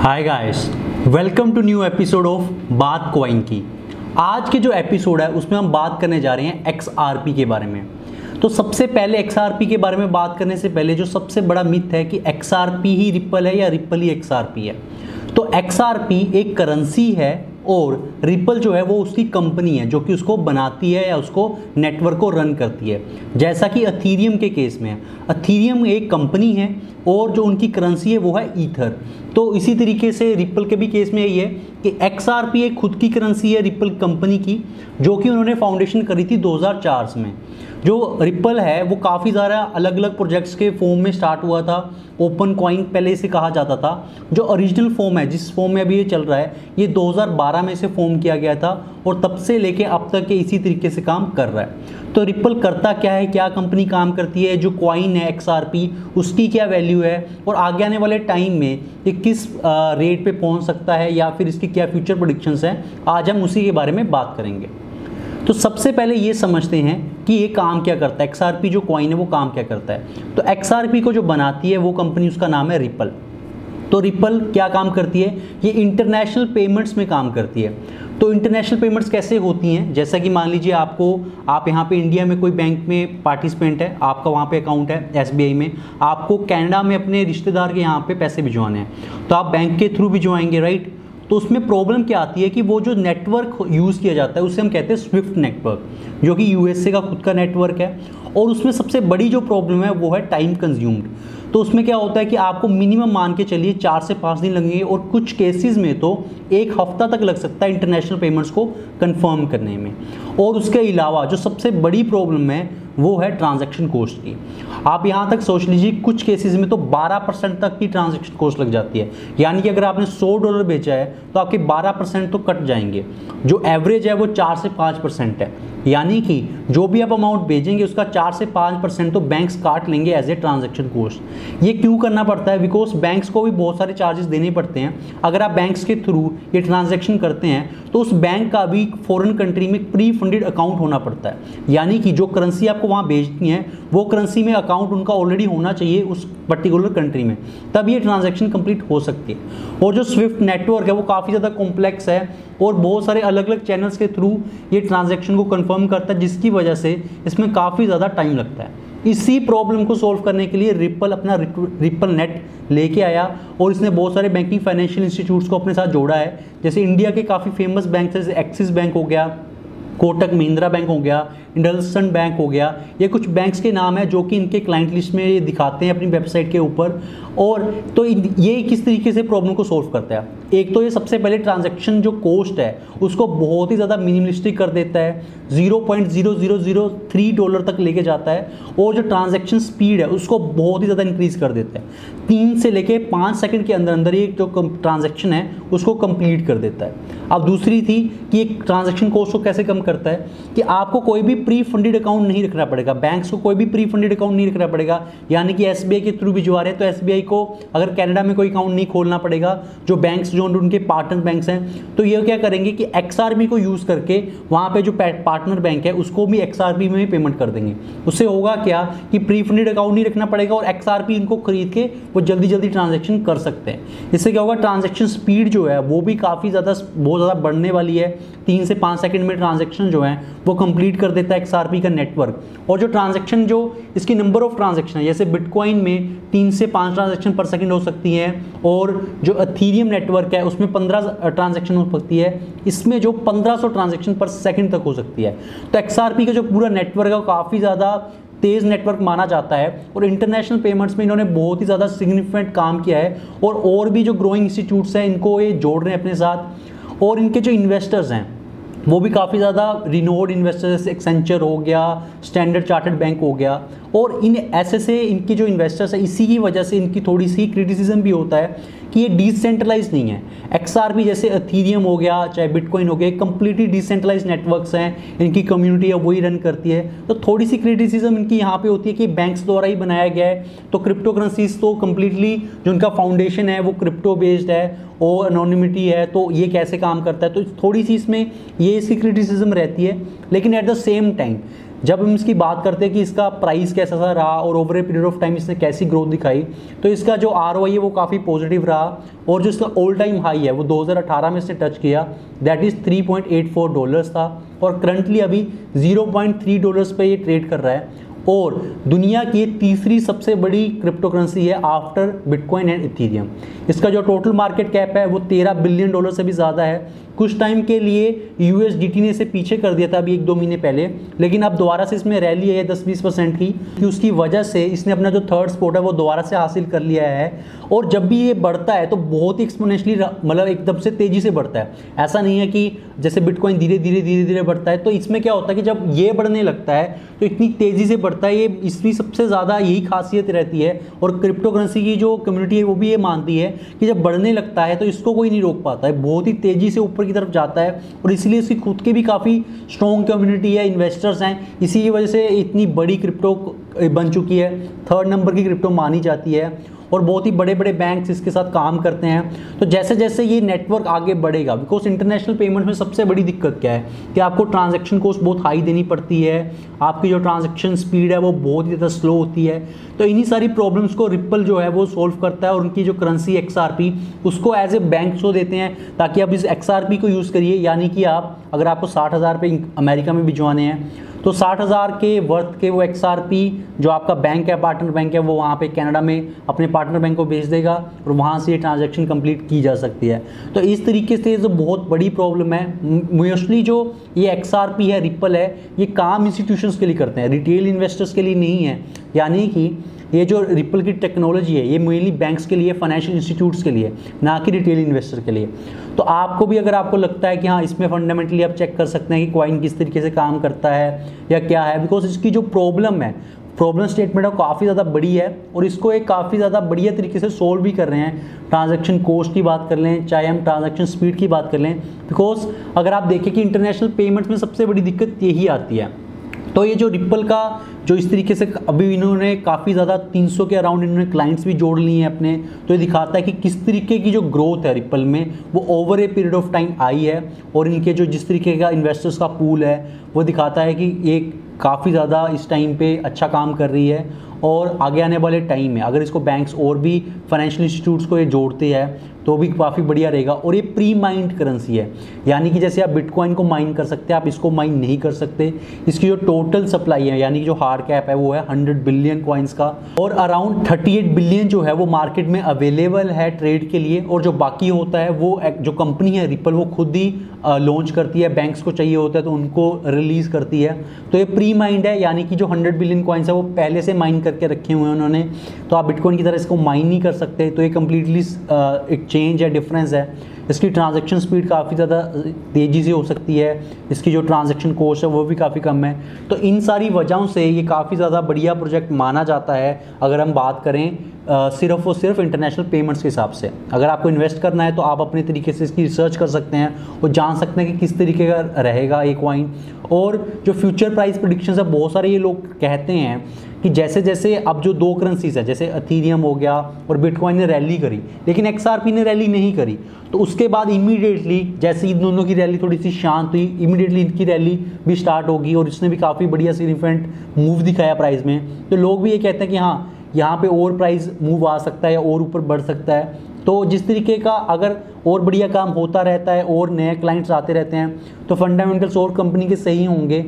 Hi guys welcome to new episode of बात coin की। आज के जो एपिसोड है, उसमें हम बात करने जा रहे हैं एक्सआरपी के बारे में। तो सबसे पहले एक्सआरपी के बारे में बात करने से पहले जो सबसे बड़ा मिथ है कि एक्सआरपी ही रिपल है या रिपल ही एक्सआरपी है। तो एक्सआरपी एक करेंसी है और रिपल जो है वो उसकी कंपनी है, जो कि उसको बनाती है या उसको नेटवर्क को रन करती है। जैसा कि अथीरियम के केस में अथीरियम एक कंपनी है और जो उनकी करेंसी है, वो है ईथर तो इसी तरीके से रिपल के भी केस में यही है कि एक्सआरपी एक खुद की करेंसी है रिपल कंपनी की, जो कि उन्होंने फाउंडेशन करी थी 2004 में. जो रिपल है, वो काफ़ी ज़्यादा अलग अलग प्रोजेक्ट्स के फॉर्म में स्टार्ट हुआ था. ओपन कॉइन पहले इसे कहा जाता था. जो ओरिजिनल फॉर्म है, जिस फॉर्म में अभी ये चल रहा है, ये 2012 में से फॉर्म किया गया था और तब से लेके अब तक के इसी तरीके से काम कर रहा है. तो रिपल करता क्या है, क्या कंपनी काम करती है, जो कॉइन है XRP उसकी क्या वैल्यू है और आगे आने वाले टाइम में ये किस रेट पे पहुँच सकता है या फिर इसकी क्या फ्यूचर प्रोडिक्शंस हैं, आज हम उसी के बारे में बात करेंगे। तो सबसे पहले ये समझते हैं कि ये काम क्या करता है। एक्सआरपी जो कॉइन है वो काम क्या करता है। तो एक्सआरपी को जो बनाती है वो कंपनी उसका नाम है रिपल तो रिपल क्या काम करती है? ये इंटरनेशनल पेमेंट्स में काम करती है। तो इंटरनेशनल पेमेंट्स कैसे होती हैं? जैसा कि मान लीजिए आपको, आप यहाँ पे इंडिया में कोई बैंक में पार्टिसिपेंट है, आपका वहाँ पे अकाउंट है एसबीआई में, आपको कनाडा में अपने रिश्तेदार के यहाँ पे पैसे भिजवाने हैं। तो आप बैंक के थ्रू भिजवाएँगे राइट तो उसमें प्रॉब्लम क्या आती है कि वो जो नेटवर्क यूज़ किया जाता है, उसे हम कहते हैं स्विफ्ट नेटवर्क जो कि यूएसए का खुद का नेटवर्क है। और उसमें सबसे बड़ी जो प्रॉब्लम है, वो है टाइम कंज्यूम्ड तो उसमें क्या होता है कि आपको मिनिमम मान के चलिए चार से पाँच दिन लगेंगे और कुछ केसेस में तो एक हफ़्ता तक लग सकता है इंटरनेशनल पेमेंट्स को कंफर्म करने में। और उसके अलावा जो सबसे बड़ी प्रॉब्लम है वो है ट्रांजैक्शन कोस्ट की। आप यहाँ तक सोच लीजिए, कुछ केसेस में तो 12 परसेंट तक की ट्रांजैक्शन कॉस्ट लग जाती है। यानी कि अगर आपने 100 डॉलर बेचा है तो आपके 12 परसेंट तो कट जाएँगे। जो एवरेज है वो 4 से 5 परसेंट है। यानी कि जो भी आप अमाउंट भेजेंगे उसका चार से पाँच परसेंट तो बैंक्स काट लेंगे एज ए ट्रांजेक्शन कॉस्ट ये क्यों करना पड़ता है? बिकॉज़ बैंक्स को भी बहुत सारे चार्जेस देने पड़ते हैं। अगर आप बैंक्स के थ्रू ये ट्रांजेक्शन करते हैं तो उस बैंक का भी फॉरेन कंट्री में प्री फंडेड अकाउंट होना पड़ता है। यानी कि जो करेंसी आपको वहाँ भेजती हैं, वो करेंसी में अकाउंट उनका ऑलरेडी होना चाहिए उस पर्टिकुलर कंट्री में। तब ये ट्रांजेक्शन कंप्लीट हो सकती है। और जो स्विफ्ट नेटवर्क है, वो काफ़ी ज़्यादा कॉम्प्लेक्स है और बहुत सारे अलग अलग चैनल्स के थ्रू ये ट्रांजेक्शन को कंफर्म करता है, जिसकी वजह से इसमें काफ़ी ज़्यादा टाइम लगता है। इसी प्रॉब्लम को सॉल्व करने के लिए रिपल अपना रिपल नेट लेके आया और इसने बहुत सारे बैंकिंग फाइनेंशियल इंस्टीट्यूट्स को अपने साथ जोड़ा है। जैसे इंडिया के काफ़ी फ़ेमस बैंक जैसे एक्सिस बैंक हो गया कोटक महिंद्रा बैंक हो गया, इंडलसन बैंक हो गया, ये कुछ बैंक्स के नाम है जो कि इनके क्लाइंट लिस्ट में ये दिखाते हैं अपनी वेबसाइट के ऊपर। और तो ये किस तरीके से प्रॉब्लम को सॉल्व करता है? एक तो ये सबसे पहले ट्रांजैक्शन जो कॉस्ट है, उसको बहुत ही ज़्यादा मिनिमलिस्टिक कर देता है। Zero point zero zero zero three dollar तक लेके जाता है और जो ट्रांजैक्शन स्पीड है, उसको बहुत ही ज़्यादा इंक्रीज़ कर देता है। तीन से लेके पाँच सेकंड के अंदर अंदर ये जो ट्रांजैक्शन है, उसको कंप्लीट कर देता है। अब दूसरी थी कि एक ट्रांजैक्शन कॉस्ट को कैसे कम करता है कि आपको कोई भी प्री फंडेड अकाउंट नहीं रखना पड़ेगा। बैंक्स को कोई भी प्री फंडेड अकाउंट नहीं रखना पड़ेगा। यानी कि एसबीआई के थ्रू भिजवा रहे हैं तो एसबीआई को अगर कैनेडा में कोई अकाउंट नहीं खोलना पड़ेगा, जो बैंक्स जो उनके पार्टनर बैंक्स हैं तो ये क्या करेंगे कि एक्सआरपी को यूज़ करके वहाँ पर जो पार्टनर बैंक है, उसको भी एक्सआरपी में ही पेमेंट कर देंगे। उससे होगा क्या कि प्री फंडेड अकाउंट नहीं रखना पड़ेगा और एक्सआरपी इनको खरीद के वो जल्दी जल्दी ट्रांजेक्शन कर सकते हैं। इससे क्या होगा ट्रांजेक्शन स्पीड जो है, वो भी काफ़ी ज़्यादा बहुत ज़्यादा बढ़ने वाली है। तीन से पाँच सेकंड में ट्रांजेक्शन जो है, वो कंप्लीट कर देता है एक्सआरपी का नेटवर्क। और जो ट्रांजेक्शन जो, इसकी नंबर ऑफ़ ट्रांजेक्शन है, जैसे बिटकॉइन में तीन से पाँच ट्रांजेक्शन पर सेकंड हो सकती है, और जो अथीरियम नेटवर्क है, उसमें पंद्रह ट्रांजेक्शन हो सकती है, इसमें जो पंद्रह सौ ट्रांजेक्शन पर सेकेंड तक हो सकती है। तो एक्सआरपी का जो पूरा नेटवर्क है, वो काफ़ी ज़्यादा तेज़ नेटवर्क माना जाता है, और इंटरनेशनल पेमेंट्स में इन्होंने बहुत ही ज़्यादा सिग्निफिकेंट काम किया है, और और भी जो ग्रोइंग इंस्टीट्यूट्स हैं, इनको ये जोड़ रहे हैं अपने साथ, और इनके जो इन्वेस्टर्स हैं वो भी काफ़ी ज़्यादा रिनोड इन्वेस्टर्स एक्सेंचर हो गया स्टैंडर्ड चार्टर्ड बैंक हो गया। और इन ऐसे से इनकी जो इन्वेस्टर्स है, इसी की वजह से इनकी थोड़ी सी क्रिटिसिज्म भी होता है कि ये डिसेंट्रलाइज नहीं है। एक्स जैसे अथीरियम हो गया, चाहे बिटकॉइन हो गया कंप्लीटली डिसेंट्रलाइज नेटवर्क्स हैं, इनकी कम्युनिटी है वही रन करती है। तो थोड़ी सी क्रिटिसिज्म इनकी यहाँ पे होती है कि बैंक्स द्वारा ही बनाया गया है। तो क्रिप्टो करेंसीज तो कम्प्लीटली जो उनका फाउंडेशन है, वो क्रिप्टो बेस्ड है और अनोनिमिटी है तो ये कैसे काम करता है? तो थोड़ी सी इसमें ये इसकी क्रिटिसिज्म रहती है। लेकिन एट द सेम टाइम जब हम इसकी बात करते हैं कि इसका प्राइस कैसा सा रहा और over a period of time इसने कैसी ग्रोथ दिखाई तो इसका जो आर है वो काफ़ी पॉजिटिव रहा और जो इसका ऑल टाइम हाई है वो 2018 में इसने टच किया दैट इज़ 3.84 डॉलर्स था और करंटली अभी 0.3 डॉलर्स पे ये ट्रेड कर रहा है। और दुनिया की तीसरी सबसे बड़ी क्रिप्टो करेंसी है आफ्टर बिटकॉइन एंड इथीरियम इसका जो टोटल मार्केट कैप है, वो तेरह बिलियन डॉलर से भी ज़्यादा है। कुछ टाइम के लिए यू ने इसे पीछे कर दिया था अभी एक दो महीने पहले, लेकिन अब दोबारा से इसमें रैली है दस बीस परसेंट की कि उसकी वजह से इसने अपना जो थर्ड स्पॉट है, वो दोबारा से हासिल कर लिया है। और जब भी ये बढ़ता है तो बहुत ही एक्सपोनेंशली मतलब एकदम से तेज़ी से बढ़ता है। ऐसा नहीं है कि जैसे बिटकॉइन धीरे धीरे धीरे धीरे बढ़ता है तो इसमें क्या होता है कि जब ये बढ़ने लगता है तो इतनी तेज़ी से बढ़ता है, ये इसकी सबसे ज़्यादा यही खासियत रहती है। और क्रिप्टो करेंसी की जो कम्युनिटी है, वो भी ये मानती है कि जब बढ़ने लगता है तो इसको कोई नहीं रोक पाता है। बहुत ही तेज़ी से ऊपर की तरफ़ जाता है, और इसलिए इसकी खुद की भी काफ़ी स्ट्रॉन्ग कम्युनिटी है इन्वेस्टर्स हैं। इसी की वजह से इतनी बड़ी क्रिप्टो बन चुकी है। थर्ड नंबर की क्रिप्टो मानी जाती है। और बहुत ही बड़े बड़े बैंक्स इसके साथ काम करते हैं। तो जैसे जैसे ये नेटवर्क आगे बढ़ेगा बिकॉज़ इंटरनेशनल पेमेंट में सबसे बड़ी दिक्कत क्या है? कि आपको ट्रांजेक्शन कॉस्ट बहुत हाई देनी पड़ती है, आपकी जो ट्रांजेक्शन स्पीड है वो बहुत ही ज़्यादा स्लो होती है। तो इन्हीं सारी प्रॉब्लम्स को रिप्पल जो है वो सोल्व करता है और उनकी जो करेंसी XRP उसको एज ए बैंक को देते हैं, ताकि आप इस XRP को यूज़ करिए। यानी कि आप, अगर आपको साठ हज़ार रुपये अमेरिका में भिजवाने हैं तो साठ हज़ार के वर्थ के वो XRP जो आपका बैंक है पार्टनर बैंक है, वो वहाँ पे कनाडा में अपने पार्टनर बैंक को भेज देगा और वहाँ से ये ट्रांजेक्शन कंप्लीट की जा सकती है। तो इस तरीके से जो बहुत बड़ी प्रॉब्लम है मोस्टली जो ये XRP है रिपल है, ये काम इंस्टीट्यूशंस के लिए करते हैं रिटेल इन्वेस्टर्स के लिए नहीं है। यानी कि ये जो रिपल की टेक्नोलॉजी है, ये मेनली बैंक्स के लिए फाइनेंशियल इंस्टीट्यूट्स के लिए, ना कि रिटेल इन्वेस्टर के लिए। तो आपको भी अगर आपको लगता है कि हाँ इसमें फंडामेंटली आप चेक कर सकते हैं कि कॉइन किस तरीके से काम करता है या क्या है बिकॉज़ इसकी जो प्रॉब्लम है प्रॉब्लम स्टेटमेंट है काफ़ी ज़्यादा बड़ी है और इसको एक काफ़ी ज़्यादा बढ़िया तरीके से सोल्व भी कर रहे हैं। ट्रांजैक्शन कोस्ट की बात कर लें, चाहे हम ट्रांजैक्शन स्पीड की बात कर लें बिकॉज़ अगर आप देखें कि इंटरनेशनल पेमेंट्स में सबसे बड़ी दिक्कत यही आती है। तो ये जो रिप्पल का, जो इस तरीके से अभी इन्होंने काफ़ी ज़्यादा 300 के अराउंड इन्होंने क्लाइंट्स भी जोड़ लिए हैं अपने तो ये दिखाता है कि किस तरीके की जो ग्रोथ है रिप्पल में, वो over a period of time आई है, और इनके जो जिस तरीके का इन्वेस्टर्स का पूल है, वो दिखाता है कि ये काफ़ी ज़्यादा इस टाइम पे अच्छा काम कर रही है, और आगे आने वाले टाइम में, अगर इसको बैंक्स और भी फाइनेंशियल इंस्टीट्यूट्स को ये जोड़ते हैं तो भी काफ़ी बढ़िया रहेगा। और ये प्री माइंड करेंसी है। यानी कि जैसे आप बिटकॉइन को माइन कर सकते हैं, आप इसको माइन नहीं कर सकते। इसकी जो टोटल सप्लाई है, यानी कि जो हार्ड कैप है, वो है हंड्रेड बिलियन कॉइन्स का। और अराउंड थर्टी एट बिलियन जो है, वो मार्केट में अवेलेबल है ट्रेड के लिए। और जो बाकी होता है, वो जो कंपनी है रिपल वो खुद ही लॉन्च करती है। बैंक्स को चाहिए होता है तो उनको रिलीज़ करती है। तो ये प्री माइंड है, यानी कि जो हंड्रेड बिलियन कॉइन्स है, वो पहले से माइन करके रखे हुए हैं उन्होंने। तो आप बिटकॉइन की तरह इसको माइन नहीं कर सकते। तो ये कम्प्लीटली एक चेंज है डिफरेंस है। इसकी ट्रांजैक्शन स्पीड काफ़ी ज़्यादा तेज़ी से हो सकती है। इसकी जो ट्रांजैक्शन कॉस्ट है, वो भी काफ़ी कम है। तो इन सारी वजहों से ये काफ़ी ज़्यादा बढ़िया प्रोजेक्ट माना जाता है, अगर हम बात करें सिर्फ़ और सिर्फ़ इंटरनेशनल पेमेंट्स के हिसाब से। अगर आपको इन्वेस्ट करना है तो आप अपने तरीके से इसकी रिसर्च कर सकते हैं और जान सकते हैं कि किस तरीके का रहेगा ये कॉइन और जो फ्यूचर प्राइस प्रडिक्शन है, बहुत सारे ये लोग कहते हैं कि जैसे जैसे अब जो दो करेंसीज है, जैसे अथीरियम हो गया और बिटकॉइन ने रैली करी, लेकिन एक्सआरपी ने रैली नहीं करी तो उसके बाद इमीडिएटली जैसे इन दोनों की रैली थोड़ी सी शांत हुई इमीडिएटली इनकी रैली भी स्टार्ट होगी और इसने भी काफ़ी बढ़िया सिग्निफिकेंट मूव दिखाया प्राइस में। तो लोग भी ये कहते हैं कि हाँ यहाँ पे और प्राइस मूव आ सकता है और ऊपर बढ़ सकता है। तो जिस तरीके का अगर और बढ़िया काम होता रहता है और नए क्लाइंट्स आते रहते हैं तो फंडामेंटल्स और कंपनी के सही होंगे।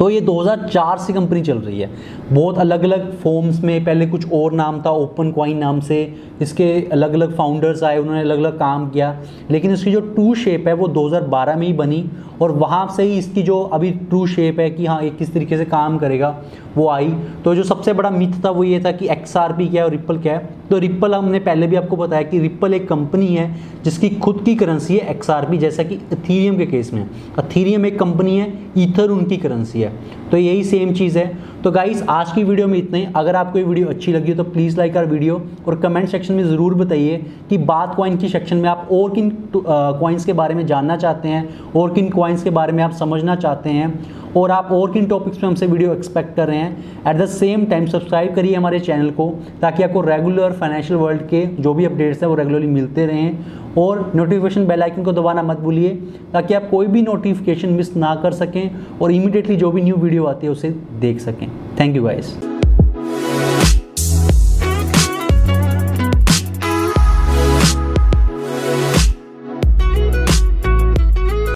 तो ये 2004 से कंपनी चल रही है। बहुत अलग अलग फॉर्म्स में, पहले कुछ और नाम था ओपन क्वाइन नाम से। इसके अलग अलग फाउंडर्स आए, उन्होंने अलग अलग काम किया। लेकिन इसकी जो ट्रू शेप है, वो 2012 में ही बनी। और वहाँ से ही इसकी जो अभी ट्रू शेप है कि हाँ ये किस तरीके से काम करेगा, वो आई। तो जो सबसे बड़ा मिथ था, वो ये था कि XRP क्या है और रिप्पल क्या है। तो रिप्पल हमने पहले भी आपको बताया कि रिप्पल एक कंपनी है, जिसकी खुद की करेंसी है एक्सआरपी जैसा कि अथीरियम के केस में अथीरियम एक कंपनी है ईथर उनकी करेंसी है। तो यही सेम चीज़ है। तो गाइस आज की वीडियो में इतना अगर आपको ये वीडियो अच्छी लगी तो प्लीज़ लाइक आर वीडियो और कमेंट सेक्शन में ज़रूर बताइए कि बात कॉइन की सेक्शन में आप और किन कॉइन्स के बारे में जानना चाहते हैं और किन कॉइन्स के बारे में आप समझना चाहते हैं और आप और किन टॉपिक्स पे हमसे वीडियो एक्सपेक्ट कर रहे हैं। At the same time subscribe करिए हमारे चैनल को ताकि आपको रेगुलर फाइनेंशियल वर्ल्ड के जो भी अपडेट्स हैं वो रेगुलरली मिलते रहें और नोटिफिकेशन बेल आइकन को दबाना मत भूलिए ताकि आप कोई भी नोटिफिकेशन मिस ना कर सकें और इमीडिएटली जो भी न्यू वीडियो आती है उसे देख सकें। Thank you guys